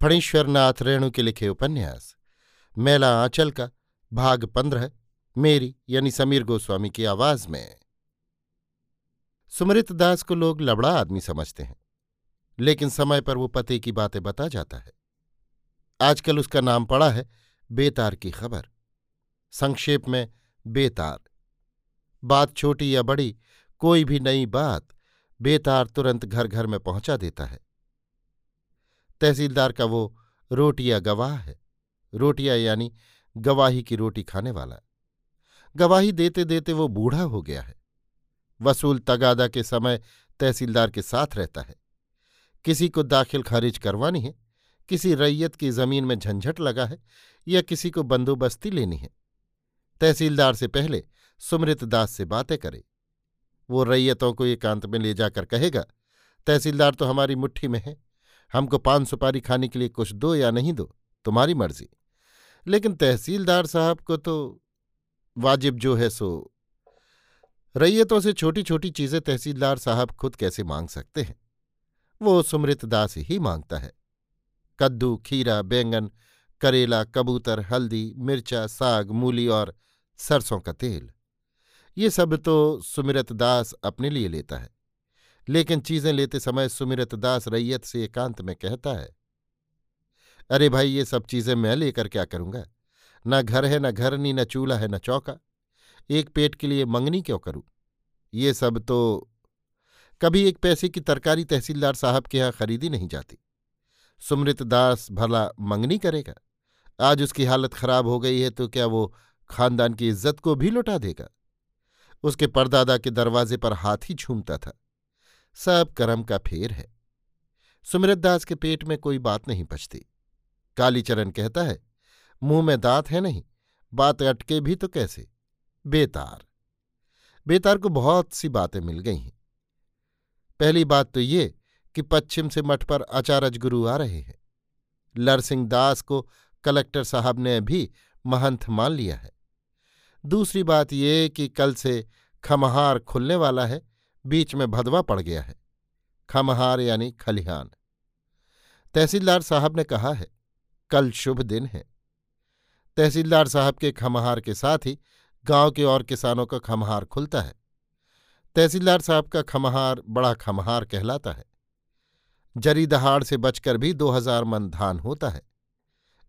फणीश्वरनाथ रेणु के लिखे उपन्यास। मेला आंचल का, भाग पंद्रह, मेरी यानी समीर गोस्वामी की आवाज़ में। सुमृत दास को लोग लबड़ा आदमी समझते हैं, लेकिन समय पर वो पते की बातें बता जाता है। आजकल उसका नाम पड़ा है बेतार की खबर। संक्षेप में, बेतार। बात छोटी या बड़ी, कोई भी नई बात बेतार तुरंत घर घर में पहुँचा देता है। तहसीलदार का वो रोटिया गवाह है। रोटिया यानी गवाही की रोटी खाने वाला गवाही देते देते वो बूढ़ा हो गया है। वसूल तगादा के समय तहसीलदार के साथ रहता है। किसी को दाखिल खारिज करवानी है, किसी रैयत की ज़मीन में झंझट लगा है या किसी को बंदोबस्ती लेनी है। तहसीलदार से पहले सुमृत दास से बातें करे। वो रैयतों को एकांत में ले जाकर कहेगा, तहसीलदार तो हमारी मुट्ठी में है। हमको पान सुपारी खाने के लिए कुछ दो या नहीं दो, तुम्हारी मर्ज़ी। लेकिन तहसीलदार साहब को तो वाजिब जो है सो। रैयतों से छोटी छोटी चीज़ें तहसीलदार साहब खुद कैसे मांग सकते हैं? वो सुमृत दास ही माँगता है। कद्दू, खीरा, बैंगन, करेला, कबूतर, हल्दी, मिर्चा, साग, मूली और सरसों का तेल। ये सब तो सुमिरत दास अपने लिए लेता है। लेकिन चीज़ें लेते समय सुमिरत दास रैयत से एकांत में कहता है, अरे भाई, ये सब चीज़ें मैं लेकर क्या करूँगा? न घर है, न घरनी न चूल्हा है, न चौका। एक पेट के लिए मंगनी क्यों करूँ? ये सब तो कभी एक पैसे की तरकारी तहसीलदार साहब के यहाँ खरीदी नहीं जाती। सुमृत दास भला मंगनी करेगा। आज उसकी हालत खराब हो गई है तो क्या वो खानदान की इज़्ज़त को भी लुटा देगा? उसके परदादा के दरवाजे पर हाथ ही झूमता था। सब कर्म का फेर है। सुमृत दास के पेट में कोई बात नहीं पचती कालीचरण कहता है, मुँह में दांत है नहीं, बात अटके भी तो कैसे? बेतार। बेतार को बहुत सी बातें मिल गई हैं। पहली बात तो ये कि पश्चिम से मठ पर आचारज गुरु आ रहे हैं। लरसिंह दास को कलेक्टर साहब ने भी महंत मान लिया है। दूसरी बात ये कि कल से खमहार खुलने वाला है बीच में भदवा पड़ गया है। खमहार यानी खलिहान। तहसीलदार साहब ने कहा है, कल शुभ दिन है। तहसीलदार साहब के खमहार के साथ ही गाँव के और किसानों का खमहार खुलता है। तहसीलदार साहब का खमहार बड़ा खमहार कहलाता है। जरी दहाड़ से बचकर भी दो हज़ार मन धान होता है।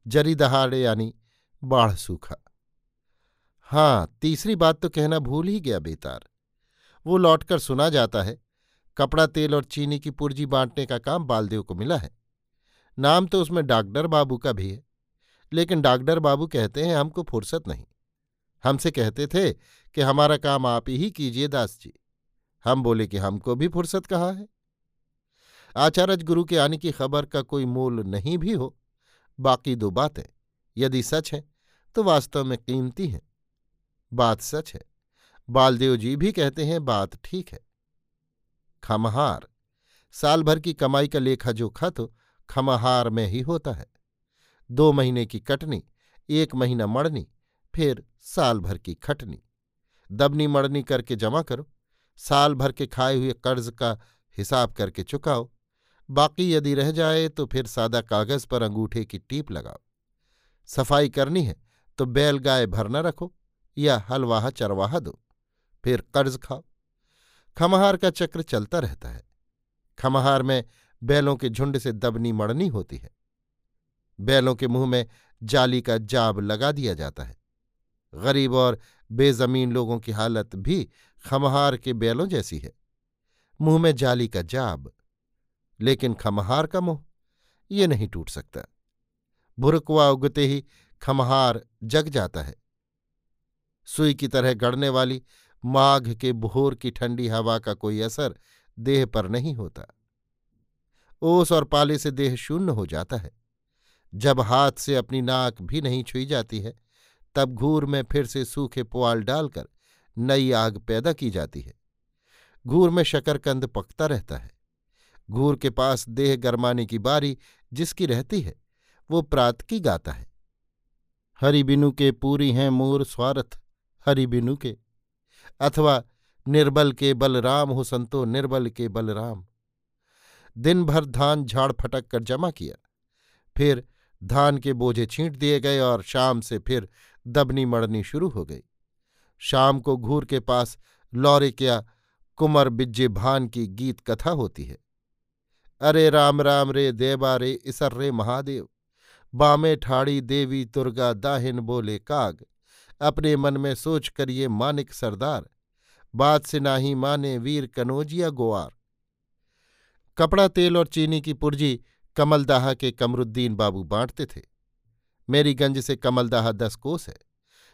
जरी दहाड़ यानी बाढ़ सूखा। हाँ तीसरी बात तो कहना भूल ही गया, बेतार। वो लौटकर सुना जाता है। कपड़ा तेल और चीनी की पुर्जी बांटने का काम बालदेव को मिला है। नाम तो उसमें डॉक्टर बाबू का भी है, लेकिन डॉक्टर बाबू कहते हैं हमको फुर्सत नहीं। हमसे कहते थे कि हमारा काम आप ही कीजिए दास जी हम बोले कि हमको भी फुर्सत कहाँ है? आचार्य गुरु के आने की खबर का कोई मोल नहीं भी हो। बाकी दो बातें, यदि सच है तो वास्तव में कीमती हैं। बात सच है। बालदेव जी भी कहते हैं, बात ठीक है। खमहार। साल भर की कमाई का लेखा जोखा तो खमहार में ही होता है। दो महीने की कटनी, एक महीना मड़नी, फिर साल भर की खटनी। दबनी मड़नी करके जमा करो। साल भर के खाए हुए कर्ज का हिसाब करके चुकाओ। बाकी यदि रह जाए तो फिर सादा कागज़ पर अंगूठे की टीप लगाओ। सफ़ाई करनी है तो बैल गाय भरना रखो या हलवाहा चरवाहा दो। फिर कर्ज खाओ। खमहार का चक्र चलता रहता है। खमहार में बैलों के झुंड से दबनी मड़नी होती है। बैलों के मुँह में जाली का जाब लगा दिया जाता है। गरीब और बेजमीन लोगों की हालत भी खमहार के बैलों जैसी है। मुँह में जाली का जाब, लेकिन खमहार का मुँह, ये नहीं टूट सकता। भुरकुआ उगते ही खमहार जग जाता है। सुई की तरह गड़ने वाली माघ के भोर की ठंडी हवा का कोई असर देह पर नहीं होता। ओस और पाले से देह शून्य हो जाता है। जब हाथ से अपनी नाक भी नहीं छुई जाती है, तब घूर में फिर से सूखे पुआल डालकर नई आग पैदा की जाती है। घूर में शकरकंद पकता रहता है। घूर के पास देह गरमाने की बारी जिसकी रहती है, वो प्रात की गाता है। हरि बिनु के पूरी हैं मोर स्वार्थ हरि बिनु के अथवा निर्बल के बलराम हो संतो निर्बल के बलराम। दिन भर धान झाड़ फटक कर जमा किया। फिर धान के बोझे छींट दिए गए और शाम से फिर दबनी मड़नी शुरू हो गई। शाम को घूर के पास लौरे क्या कुमर बिज्जे भान की गीत कथा होती है। अरे राम राम रे देवा रे इसर रे महादेव, बामे ठाड़ी देवी दुर्गा दाहिन बोले काग। अपने मन में सोच कर ये मानिक सरदार, बात से नाही माने वीर कनोजिया गोवार कपड़ा तेल और चीनी की पुर्जी कमलदाहा के कमरुद्दीन बाबू बांटते थे। मेरी गंज से कमलदाहा दस कोस है।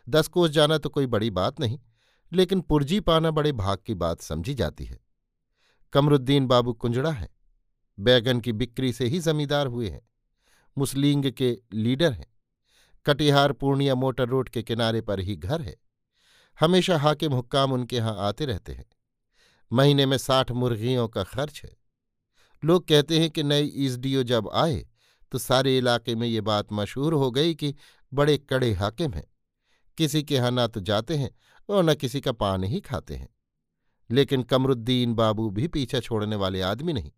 दस कोस जाना तो कोई बड़ी बात नहीं, लेकिन पुर्जी पाना बड़े भाग की बात समझी जाती है। कमरुद्दीन बाबू कुंजड़ा हैं। बैगन की बिक्री से ही जमींदार हुए हैं। मुस्लिंग के लीडर हैं। कटिहार पूर्णिया मोटर रोड के किनारे पर ही घर है। हमेशा हाकिम हुक्काम उनके यहाँ आते रहते हैं। महीने में साठ मुर्गियों का खर्च है। लोग कहते हैं कि नई ईसडीओ जब आए तो सारे इलाके में ये बात मशहूर हो गई कि बड़े कड़े हाकिम हैं। किसी के यहाँ ना तो जाते हैं और न किसी का पान ही खाते हैं। लेकिन कमरुद्दीन बाबू भी पीछा छोड़ने वाले आदमी नहीं।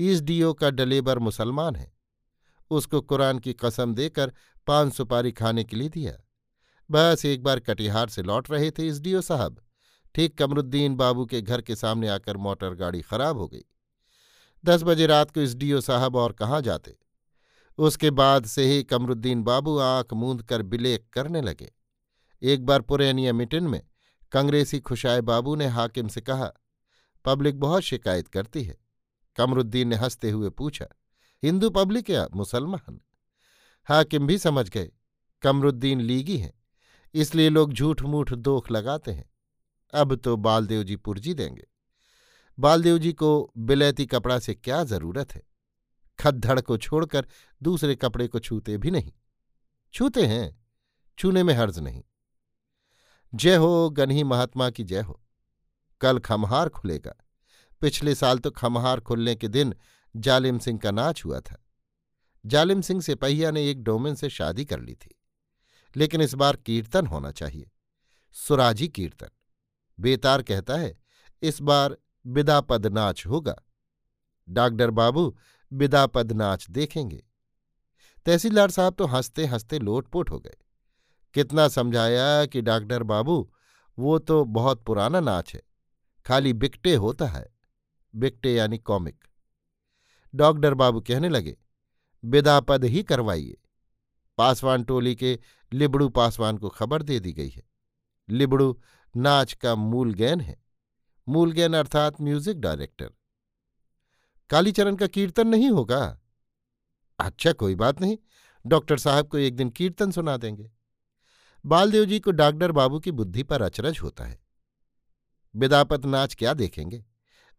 ईसडीओ का डलेबर मुसलमान है। उसको कुरान की कसम देकर पान सुपारी खाने के लिए दिया। बस एक बार कटिहार से लौट रहे थे ईसडीओ साहब। ठीक कमरुद्दीन बाबू के घर के सामने आकर मोटर गाड़ी खराब हो गई। दस बजे रात को एसडीओ साहब और कहाँ जाते? उसके बाद से ही कमरुद्दीन बाबू आँख मूंद कर बिलेक करने लगे। एक बार पुरैनिया मिटिन में कांग्रेसी खुशाए बाबू ने हाकिम से कहा, पब्लिक बहुत शिकायत करती है। कमरुद्दीन ने हँसते हुए पूछा, हिंदू पब्लिक या मुसलमान? हाकिम भी समझ गए, कमरुद्दीन लीगी हैं, इसलिए लोग झूठ मूठ दोख लगाते हैं। अब तो बालदेव जी पुरजी देंगे। बालदेव जी को बिलैती कपड़ा से क्या ज़रूरत है? खद्दड़ को छोड़कर दूसरे कपड़े को छूते भी नहीं। छूते हैं, छूने में हर्ज नहीं। जय हो गन्ही महात्मा की जय हो। कल खमहार खुलेगा। पिछले साल तो खमहार खुलने के दिन जालिम सिंह का नाच हुआ था। जालिम सिंह सिपहिया ने एक डोमेन से शादी कर ली थी। लेकिन इस बार कीर्तन होना चाहिए। सुराजी कीर्तन। बेतार कहता है, इस बार बिदापद नाच होगा। डॉक्टर बाबू बिदापद नाच देखेंगे। तहसीलदार साहब तो हँसते हँसते लोटपोट हो गए। कितना समझाया कि डॉक्टर बाबू, वो तो बहुत पुराना नाच है। खाली बिकटे होता है। बिकटे यानी कॉमिक। डॉक्टर बाबू कहने लगे बिदापद ही करवाइए। पासवान टोली के लिबड़ू पासवान को खबर दे दी गई है। लिबड़ू नाच का मूल गैन है। मूल गैन अर्थात म्यूज़िक डायरेक्टर। कालीचरण का कीर्तन नहीं होगा? अच्छा कोई बात नहीं। डॉक्टर साहब को एक दिन कीर्तन सुना देंगे। बालदेव जी को डॉक्टर बाबू की बुद्धि पर अचरज होता है। बिदापत नाच क्या देखेंगे?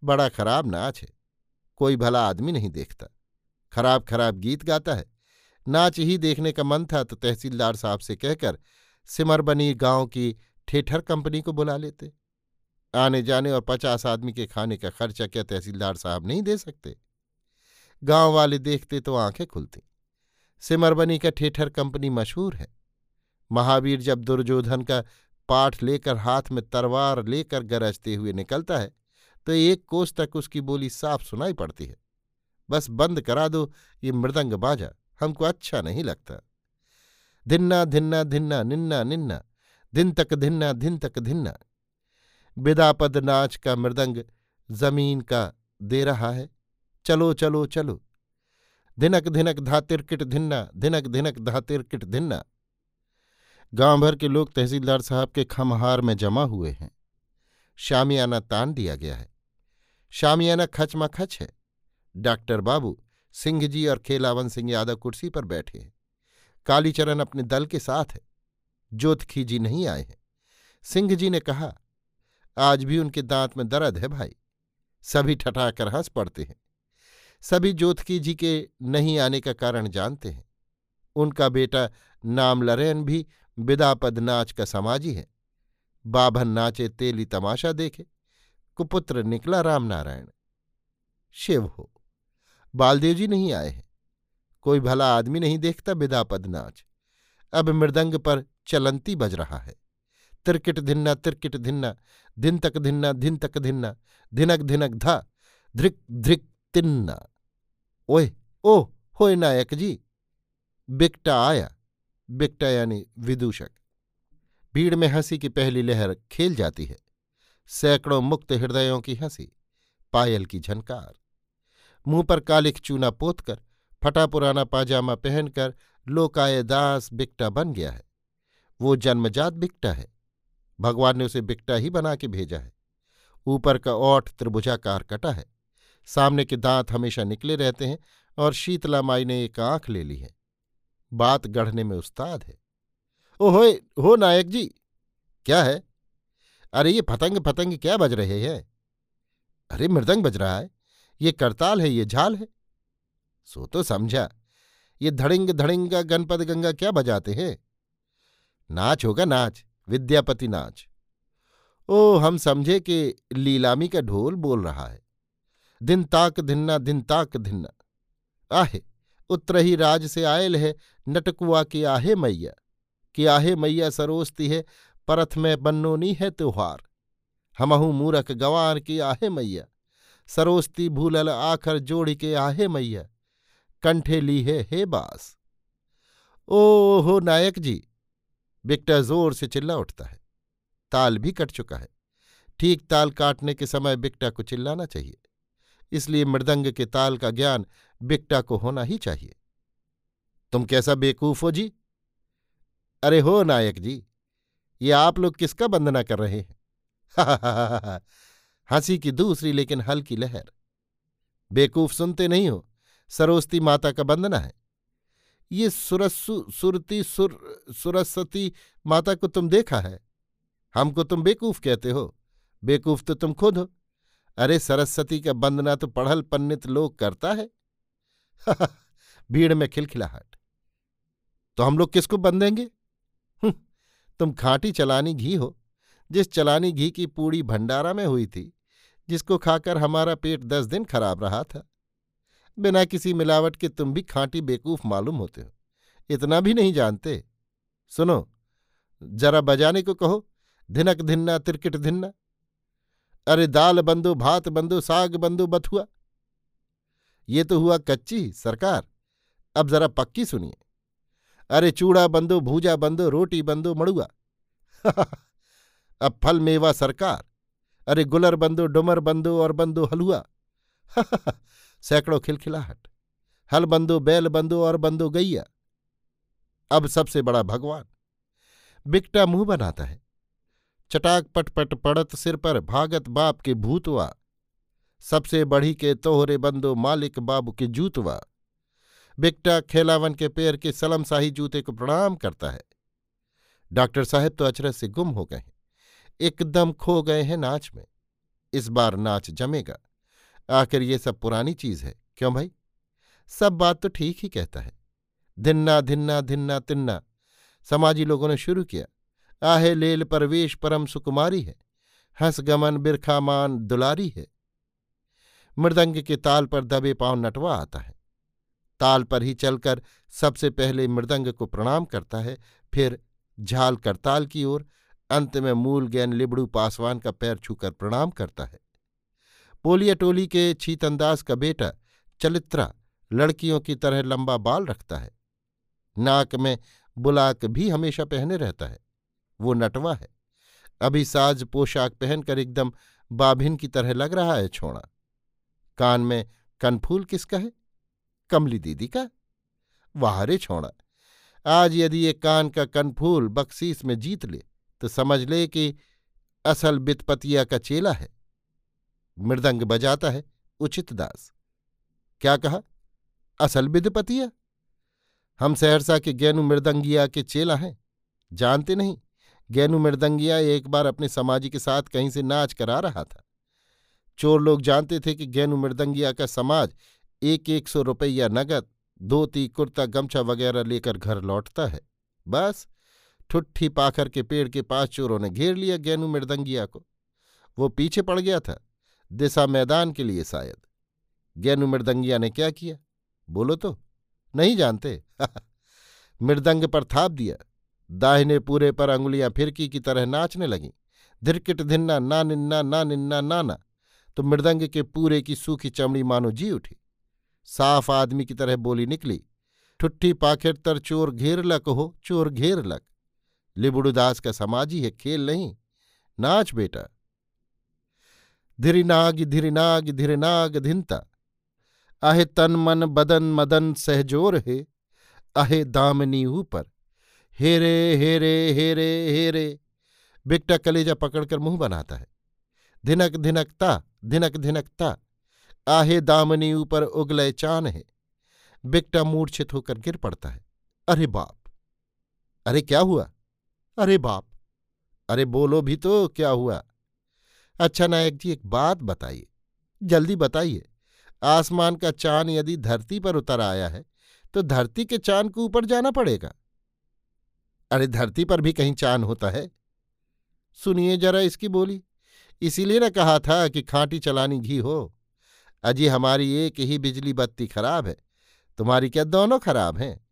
बड़ा खराब नाच है। कोई भला आदमी नहीं देखता। खराब खराब गीत गाता है। नाच ही देखने का मन था तो तहसीलदार साहब से कहकर सिमरबनी गाँव की ठेठर कंपनी को बुला लेते। आने जाने और पचास आदमी के खाने का खर्चा क्या तहसीलदार साहब नहीं दे सकते? गाँव वाले देखते तो आँखें खुलती। सिमरबनी का ठेठर कंपनी मशहूर है। महावीर जब दुर्योधन का पाठ लेकर हाथ में तरवार लेकर गरजते हुए निकलता है तो एक कोस तक उसकी बोली साफ़ सुनाई पड़ती है। बस बंद करा दो, ये मृदंग बाजा, हमको अच्छा नहीं लगता। धिन्ना धिन्ना धिन्ना, निन्ना निन्ना, दिन तक धिन्ना, दिन तक धिन्ना। बिदापद नाच का मृदंग, ज़मीन का दे रहा है, चलो चलो चलो। धिनक धिनक धातिरकिट धिन्ना, धिनक धिनक धातिरकिट धिन्ना। गाँव भर के लोग तहसीलदार साहब के खमहार में जमा हुए हैं। शामियाना तान दिया गया है। शामियाना खचमा खच है। डॉक्टर बाबू सिंह जी और खेलावन सिंह यादव कुर्सी पर बैठे हैं। कालीचरण अपने दल के साथ है। जोतखी जी नहीं आए हैं। सिंह जी ने कहा, आज भी उनके दांत में दर्द है भाई। सभी ठठाकर हंस पड़ते हैं। सभी जोतकी जी के नहीं आने का कारण जानते हैं। उनका बेटा नाम लरेन भी विदापद नाच का समाजी है। बाभन नाचे तेली तमाशा देखे। कुपुत्र निकला रामनारायण। शिव हो। बालदेव जी नहीं आए हैं। कोई भला आदमी नहीं देखता विदापद नाच अब मृदंग पर चलंती बज रहा है। तिरकिट धिन्ना तिरकिट धिन्ना, दिन तक धिन्ना, दिन तक धिन्ना, धिनक धिनक धा ध्रिक ध्रिक तिन्ना। ओए, ओ, होए नायक जी। बिकटा आया। बिकटा यानी विदूषक। भीड़ में हँसी की पहली लहर खेल जाती है। सैकड़ों मुक्त हृदयों की हँसी, पायल की झनकार। मुँह पर कालिक चूना पोतकर, फटा पुराना पाजामा पहनकर लोकाय दास बिकटा बन गया है। वो जन्मजात बिकटा है। भगवान ने उसे बिकटा ही बना के भेजा है। ऊपर का ओठ त्रिभुजाकार कटा है। सामने के दांत हमेशा निकले रहते हैं और शीतला माई ने एक आँख ले ली है। बात गढ़ने में उस्ताद है। ओ हो नायक जी, क्या है? अरे ये फतंग फतंग क्या बज रहे हैं? अरे मृदंग बज रहा है। ये करताल है, ये झाल है। सो तो समझा, ये धड़िंग धड़िंगा गणपत गंगा क्या बजाते हैं? नाच होगा नाच, विद्यापति नाच। ओ हम समझे कि लीलामी का ढोल बोल रहा है। दिन ताक धिन्ना, दिन ताक धिन्ना। आहे उतरही राज से आयल है, नटकुआ की आहे मैया। कि आहे मैया सरोसती है, परथ में बन्नोनी है त्योहार। हमहू मूरख गंवार की आहे मैया। सरोस्ती भूलल आखर जोड़ के आहे मैया। कंठे ली है हे बास। ओ हो नायक जी। बिकटा ज़ोर से चिल्ला उठता है। ताल भी कट चुका है। ठीक ताल काटने के समय बिकटा को चिल्लाना चाहिए। इसलिए मृदंग के ताल का ज्ञान बिकटा को होना ही चाहिए। तुम कैसा बेकूफ हो जी? अरे हो, नायक जी। ये आप लोग किसका वंदना कर रहे हैं। हँसी की दूसरी लेकिन हल्की लहर। बेकूफ सुनते नहीं हो सरोस्ती माता का वंदना है। ये सुरस्सु सुरती सुर सुरस्वती माता को तुम देखा है। हमको तुम बेकूफ कहते हो बेकूफ तो तुम खुद हो। अरे सरस्वती का वंदना तो पढ़ल पन्नित लोग करता है। भीड़ में खिलखिलाहट। तो हम लोग किसको बंदेंगे हम्म, तुम खाटी चलानी घी हो। जिस चलानी घी की पूड़ी भंडारा में हुई थी जिसको खाकर हमारा पेट दस दिन खराब रहा था। बिना किसी मिलावट के तुम भी खांटी बेकूफ मालूम होते हो। इतना भी नहीं जानते। सुनो, जरा बजाने को कहो, धिनक धिन्ना, तिरकिट धिन्ना। अरे दाल बंदो, भात बंदो, साग बंदो, बथुआ। ये तो हुआ कच्ची, सरकार। अब जरा पक्की सुनिए। अरे चूड़ा बंदो, भूजा बंदो, रोटी बंदो, मड़ुआ। अब फल मेवा सरकार। अरे गुलर बंदो डुमर बंदो और बंदो हलुआ। सैकड़ों खिलखिलाहट। हल बंदो बैल बंदो और बंदो गैया। अब सबसे बड़ा भगवान। बिकटा मुँह बनाता है। चटाक पटपट पड़त सिर पर भागत बाप के भूतवा। सबसे बढ़ी के तोहरे बंदो मालिक बाबू के जूतवा। बिकटा खेलावन के पैर के सलमशाही जूते को प्रणाम करता है। डॉक्टर साहब तो अचरज से गुम हो गए एकदम खो गए हैं नाच में। इस बार नाच जमेगा। आखिर ये सब पुरानी चीज़ है, क्यों भाई? सब बात तो ठीक ही कहता है। धिन्ना धिन्ना धिन्ना, तिन्ना। समाजी लोगों ने शुरू किया। आहे लेल परवेश परम सुकुमारी है। हंस गमन बिरखामान दुलारी है। मृदंग के ताल पर दबे पाँव नटवा आता है। ताल पर ही चलकर सबसे पहले मृदंग को प्रणाम करता है, फिर झाल करताल की ओर अंत में मूल ज्ञान लिबड़ू पासवान का पैर छूकर प्रणाम करता है। पोलिया टोली के छीतंदाज का बेटा चलित्रा लड़कियों की तरह लंबा बाल रखता है। नाक में बुलाक भी हमेशा पहने रहता है। वो नटवा है। अभी साज पोशाक पहनकर एकदम बाभिन की तरह लग रहा है छोड़ा। कान में कनफूल किसका है? कमली दीदी का? वाहरे छोड़ा, आज यदि ये कान का कनफूल बख्शीस में जीत ले। तो समझ ले कि असल बितपतिया का चेला है। मृदंग बजाता है, उचित दास। क्या कहा? असल बिदपतिया हम सहरसा के गैनु मृदंगिया के चेला हैं। जानते नहीं। गैनु मृदंगिया एक बार अपने समाजी के साथ कहीं से नाच कर रहा था। चोर लोग जानते थे कि गैनु मृदंगिया का समाज एक एक सौ रुपया नगद, धोती, कुर्ता, गमछा वगैरह लेकर घर लौटता है। बस। ठुट्ठी पाखर के पेड़ के पास चोरों ने घेर लिया गैनू मृदंगिया को। वो पीछे पड़ गया था, दिशा मैदान के लिए शायद। गैनू मृदंगिया ने क्या किया? बोलो तो नहीं जानते? मृदंग पर थाप दिया। दाहिने पूरे पर अंगुलियाँ फिरकी की तरह नाचने लगीं। धिरकिट धिन्ना, ना निन्ना ना निन्ना, नाना। तो मृदंग के पूरे की सूखी चमड़ी मानो जी उठी। साफ़ आदमी की तरह बोली निकली। ठुट्ठी पाखिर तर चोर घेर लक हो, चोर घेर लक। लिबुड़ुदास का समाजी है, खेल नहीं। नाच बेटा। धिरिनाग धिरिनाग धिरिनाग धिनता आहे तन मन, बदन मदन सहजोर है। आहे दामनी ऊपर हेरे हेरे हेरे हेरे। बिकटा कलेजा पकड़कर मुँह बनाता है। धिनक, धिनकता धिनक, धिनकता। आहे दामनी ऊपर उगलय चान है। बिकटा मूर्छित होकर गिर पड़ता है। अरे बाप। अरे क्या हुआ? अरे बाप। अरे बोलो भी तो क्या हुआ? अच्छा नायक जी, एक बात बताइए। जल्दी बताइए। आसमान का चाँद यदि धरती पर उतर आया है तो धरती के चाँद को ऊपर जाना पड़ेगा। अरे धरती पर भी कहीं चाँद होता है। सुनिए जरा इसकी बोली। इसीलिए न कहा था कि खांटी चलानी घी हो। अजी हमारी एक ही बिजली बत्ती खराब है। तुम्हारी क्या दोनों खराब हैं?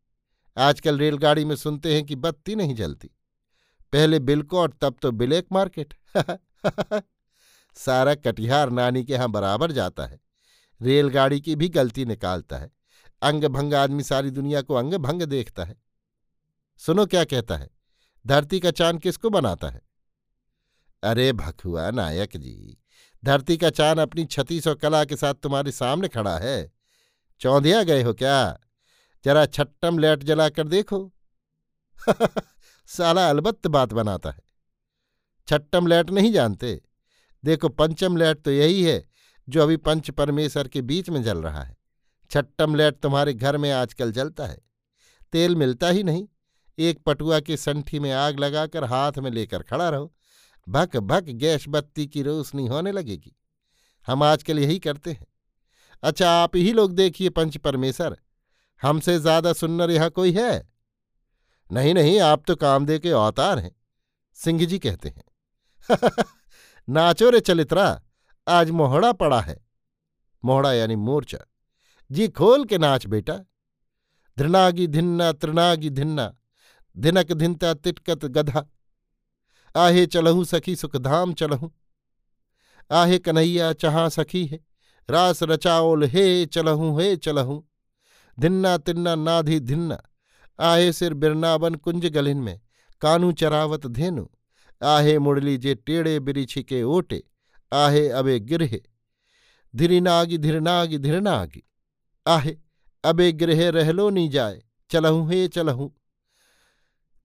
आजकल रेलगाड़ी में सुनते हैं कि बत्ती नहीं जलती। पहले बिल्को और तब तो ब्लैक मार्केट। सारा कटिहार नानी के यहाँ बराबर जाता है। रेलगाड़ी की भी गलती निकालता है। अंग भंग आदमी सारी दुनिया को अंग भंग देखता है। सुनो क्या कहता है? धरती का चाँद किसको बनाता है? अरे भखुआ नायक जी, धरती का चाँद अपनी छत्तीस और कला के साथ तुम्हारे सामने खड़ा है। चौंधिया गए हो क्या? जरा छट्टम लेट जलाकर देखो। साला अलबत्त बात बनाता है। छट्टम लैट नहीं जानते? देखो पंचम लैट तो यही है, जो अभी पंच परमेश्वर के बीच में जल रहा है। छट्टम लैट तुम्हारे घर में आजकल जलता है। तेल मिलता ही नहीं। एक पटुआ की संठी में आग लगाकर हाथ में लेकर खड़ा रहो। भक भक गैस बत्ती की रोशनी होने लगेगी। हम आजकल यही करते हैं। अच्छा आप ही लोग देखिए पंच परमेश्वर। हमसे ज़्यादा सुन्नर यहाँ कोई है? नहीं नहीं, आप तो काम दे के अवतार हैं, सिंह जी कहते हैं। नाचो रे चलित्रा, आज मोहड़ा पड़ा है। मोहड़ा यानी मोर्चा। जी खोल के नाच बेटा। धृणागी धिन्ना, तृणागी धिन्ना, धिनक धिनता तिटकत गधा। आहे चलहूं सखी सुखधाम चलहूं। आहे कन्हैया चहा सखी है, रास रचाओल हे चलहूं हे चलहूं। धिन्ना तिन्ना नाधि धिन्ना आहे सिर बिरनावन कुंज गलिन में, कानू चरावत धेनु। आहे मुड़ली जे टेढ़े बिरिछी के ओटे, आहे अबे गिरहे। धिरिनागी, धिरनागी धिरनागी। आहे अबे गिरहे रहलो नी जाए, चलहूं हे चलहूं।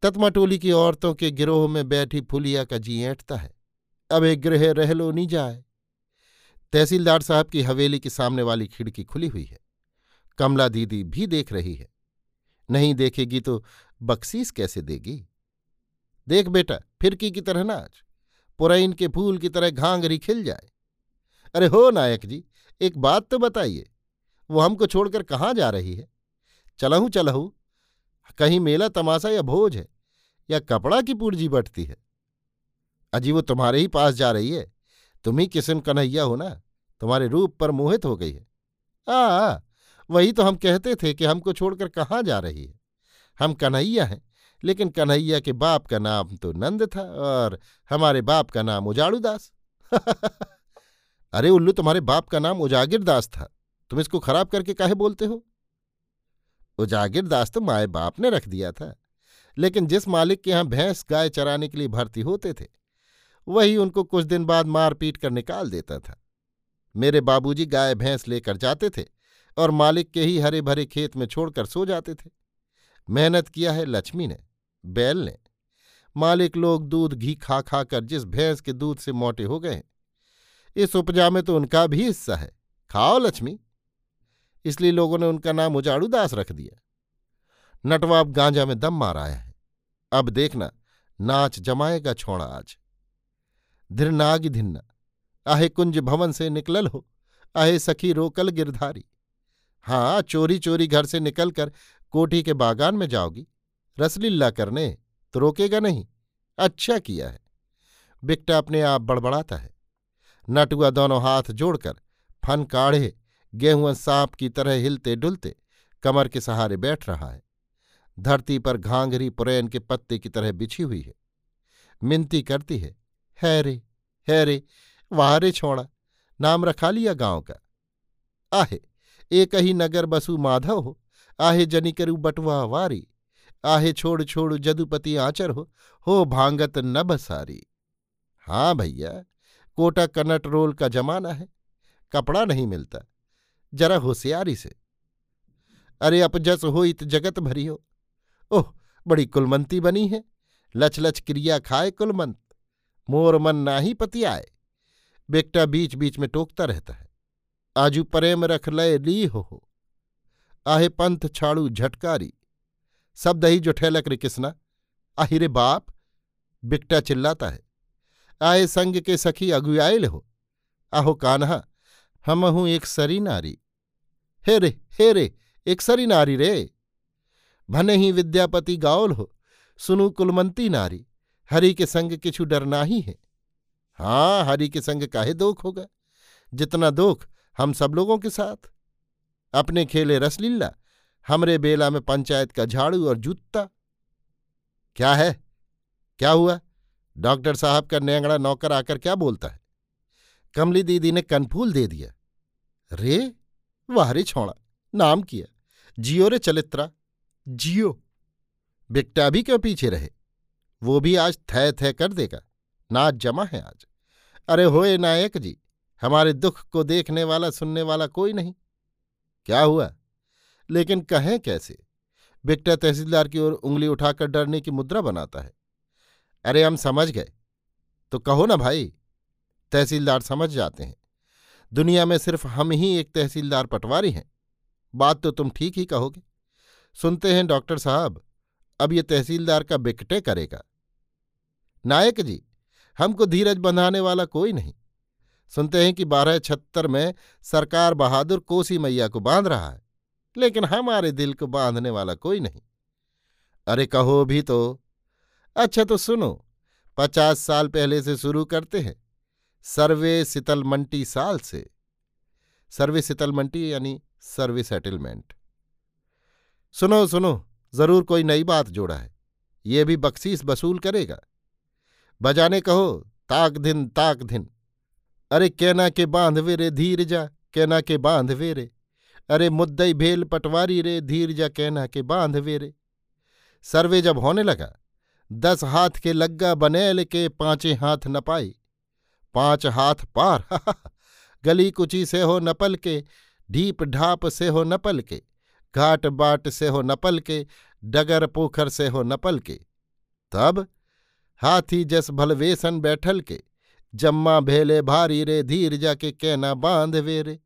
ततमाटोली की औरतों के गिरोह में बैठी फुलिया का जी ऐंठता है। अबे गृह रहलो नी जाए। तहसीलदार साहब की हवेली के सामने वाली खिड़की खुली हुई है। कमला दीदी भी देख रही है। नहीं देखेगी तो बख्शीस कैसे देगी? देख बेटा फिरकी की तरह नाच पुरैन के फूल की तरह घांगरी खिल जाए। अरे हो नायक जी एक बात तो बताइए वो हमको छोड़कर कहाँ जा रही है? चलहूँ चलहूँ कहीं मेला तमाशा या भोज है या कपड़ा की पूर्जी बटती है? अजी वो तुम्हारे ही पास जा रही है तुम ही किस्म कन्हैया हो ना तुम्हारे रूप पर मोहित हो गई है। आ, वही तो हम कहते थे कि हमको छोड़कर कहाँ जा रही है। हम कन्हैया हैं, लेकिन कन्हैया के बाप का नाम तो नंद था और हमारे बाप का नाम उजाड़ू दास अरे उल्लू, तुम्हारे बाप का नाम उजागिर दास था। तुम इसको खराब करके काहे बोलते हो? उजागिर दास तो माए बाप ने रख दिया था, लेकिन जिस मालिक के यहाँ भैंस गाय चराने के लिए भर्ती होते थे, वही उनको कुछ दिन बाद मार पीट कर निकाल देता था। मेरे बाबूजी गाय भैंस लेकर जाते थे और मालिक के ही हरे भरे खेत में छोड़कर सो जाते थे। मेहनत किया है लक्ष्मी ने, बैल ने। मालिक लोग दूध घी खा खा कर जिस भैंस के दूध से मोटे हो गए इस उपजा में तो उनका भी हिस्सा है। खाओ लक्ष्मी। इसलिए लोगों ने उनका नाम उजाड़ू दास रख दिया। नटवाब गांजा में दम मार आया है। अब देखना, नाच जमाएगा छोड़ा आज। धिरनाग धिन्ना आहे कुंज भवन से निकलल हो, आहे सखी रोकल गिरधारी। हाँ चोरी चोरी घर से निकलकर कोठी के बागान में जाओगी। रसलीला करने तो रोकेगा नहीं। अच्छा किया है। बिकटा अपने आप बड़बड़ाता है। नटुआ दोनों हाथ जोड़कर फन काढ़े, गेहूँ सांप की तरह हिलते डुलते कमर के सहारे बैठ रहा है। धरती पर घांघरी पुरैन के पत्ते की तरह बिछी हुई है। मिनती करती है है रे है रे, वाह रे छोड़ा, नाम रखा लिया गाँव का। आहे एक ही नगर बसु माधव हो। आहे जनी करू बटुआ वारी। आहे छोड़ छोड़ जदुपति आचर हो। हो भांगत न बसारी। हाँ भैया, कोटा कनट रोल का जमाना है। कपड़ा नहीं मिलता। जरा होशियारी से। अरे अपजस हो इत जगत भरी हो। ओह, बड़ी कुलमंती बनी है। लच लच क्रिया खाए कुलमंत। मोर मन ना ही पति आए बेकटा बीच बीच में टोकता रहता है। आजू प्रेम रख लय ली हो, आहे पंथ छाड़ू झटकारी। सब दही जो ठेलक रे किसना। आहिरे बाप बिकटा चिल्लाता है। आए संग के सखी अगुआल हो। आहो कान्हा हम हूँ एक सरी नारी। हे रे हे रे एक सरी नारी रे। भने ही विद्यापति गाओल हो सुनु कुलमंती नारी। हरि के संग किछु डरना ही है। हाँ हरि के संग काहे दोख होगा? जितना दोख हम सब लोगों के साथ। अपने खेले रसलीला, हमरे बेला में पंचायत का झाड़ू और जूता। क्या है? क्या हुआ? डॉक्टर साहब का नेंगड़ा नौकर आकर क्या बोलता है? कमली दीदी ने कनफूल दे दिया। रे वाह रे छोड़ा, नाम किया। जियो रे चलित्रा, जियो। बिकटा भी क्यों पीछे रहे? वो भी आज थय थय कर देगा। नाच जमा है आज। अरे होए नायक जी हमारे दुख को देखने वाला, सुनने वाला कोई नहीं। क्या हुआ? लेकिन कहें कैसे? बिकटा तहसीलदार की ओर उंगली उठाकर डरने की मुद्रा बनाता है। अरे, हम समझ गए। तो कहो ना भाई, तहसीलदार समझ जाते हैं। दुनिया में सिर्फ़ हम ही एक तहसीलदार पटवारी हैं। बात तो तुम ठीक ही कहोगे। सुनते हैं डॉक्टर साहब, अब ये तहसीलदार का बिकटे करेगा। नायक जी, हमको धीरज बंधाने वाला कोई नहीं। सुनते हैं कि बारह छत्तर में सरकार बहादुर कोसी मैया को बाँध रहा है, लेकिन हमारे दिल को बांधने वाला कोई नहीं। अरे कहो भी तो। अच्छा तो सुनो, पचास साल पहले से शुरू करते हैं, सर्वे सितलमंटी साल से। सर्वे सितलमंटी यानी सर्वे सेटलमेंट। सुनो सुनो, ज़रूर कोई नई बात जोड़ा है, ये भी बख्शीस वसूल करेगा। बजाने कहो, ताक दिन ताक दिन। अरे कैना के बाँध वे रे धीर जा कहना के बाँध वे रे। अरे मुद्दई भेल पटवारी रे धीर जा कहना के बाँध वे रे। सर्वे जब होने लगा दस हाथ के लग्गा बनेल के पांचे हाथ न पाई पाँच हाथ पार हा, गली कुची से हो नपल के ढीप ढाप से हो नपल के घाट बाट से हो नपल के डगर पोखर से हो नपल के तब हाथी जस भलवेसन बैठल के जम्मा भेले भारी रे, धीर जाके कहना बाँध वे रे।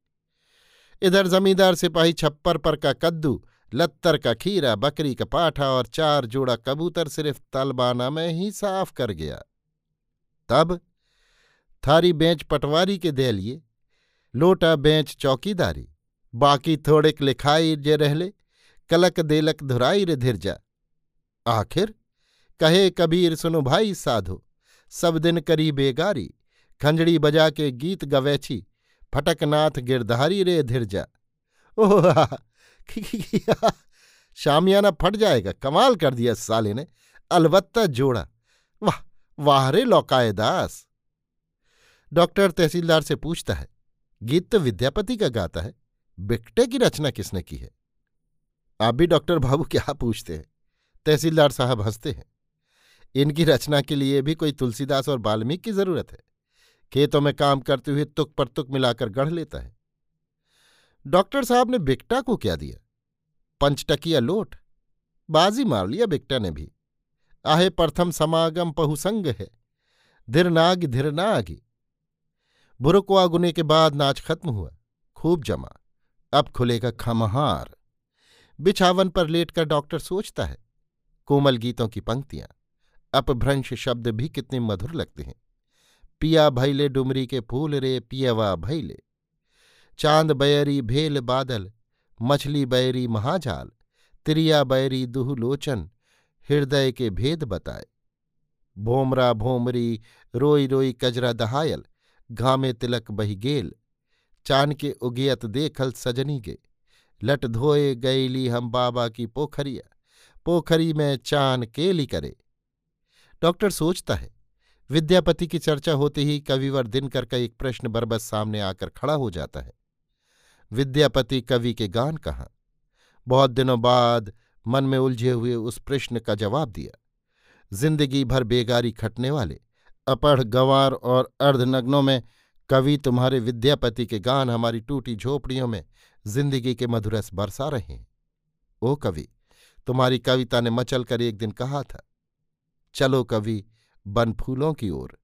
इधर जमींदार सिपाही छप्पर पर का कद्दू, लत्तर का खीरा, बकरी का पाठा और चार जोड़ा कबूतर सिर्फ़ तलबाना में ही साफ़ कर गया। तब थारी बेंच पटवारी के दे लिए, लोटा बेंच चौकीदारी, बाकी थोड़ेक लिखाई जे रहले, कलक देलक धुराई रे धिरजा आखिर कहे कबीर सुनो भाई साधो, सब दिन करी बेगारी खंजड़ी बजा के गीत गवैछी फटकनाथ गिरधारी रे धिरजा। ओह शामियाना फट जाएगा, कमाल कर दिया साले ने, अलबत्ता जोड़ा। वाह वाह रे लौकाए दास। डॉक्टर तहसीलदार से पूछता है, गीत तो विद्यापति का गाता है, बिकटे की रचना किसने की है? आप भी डॉक्टर बाबू क्या पूछते हैं? तहसीलदार साहब हँसते हैं। इनकी रचना के लिए भी कोई तुलसीदास और वाल्मीकि की ज़रूरत है। खेतों में काम करते हुए तुक पर तुक मिलाकर गढ़ लेता है। डॉक्टर साहब ने बिकटा को क्या दिया? पंचटकिया लोट, बाजी मार लिया बिकटा ने भी। आहे प्रथम समागम पहुसंग है धिरनाग धिरनागी बुरकुआ गुने के बाद नाच खत्म हुआ, खूब जमा। अब खुलेगा खमहार। बिछावन पर लेटकर डॉक्टर सोचता है, कोमल गीतों की पंक्तियाँ। अपभ्रंश शब्द भी कितने मधुर लगते हैं। पिया भैले डुमरी के फूल रे पियवा भैले। चाँद बैरी भेल बादल, मछली बैरी महाजाल, त्रिया बैरी दुह लोचन, हृदय के भेद बताए। भोमरा भोमरी रोई रोई कजरा दहायल, घामे तिलक बही गेल। चान के उगियत देखल सजनी गे। लट धोए गईली हम बाबा की पोखरिया, पोखरी में चान केली करे। डॉक्टर सोचता है विद्यापति की चर्चा होते ही कविवर दिनकर का एक प्रश्न बरबस सामने आकर खड़ा हो जाता है। विद्यापति कवि के गान कहाँ? बहुत दिनों बाद मन में उलझे हुए उस प्रश्न का जवाब दिया। ज़िंदगी भर बेगारी खटने वाले, अपढ़ गंवार और अर्धनग्नों में कवि तुम्हारे विद्यापति के गान हमारी टूटी झोपड़ियों में ज़िंदगी के मधुरस बरसा रहे हैं। ओ कवि, तुम्हारी कविता ने मचल कर एक दिन कहा था, चलो कवि बन फूलों की ओर,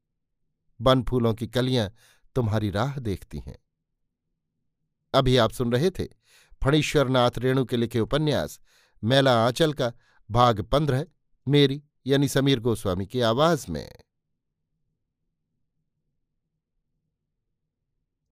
बन फूलों की कलियाँ तुम्हारी राह देखती हैं। अभी आप सुन रहे थे फणीश्वरनाथ रेणु के लिखे उपन्यास, मेला आंचल का भाग पंद्रह, मेरी यानी समीर गोस्वामी की आवाज़ में।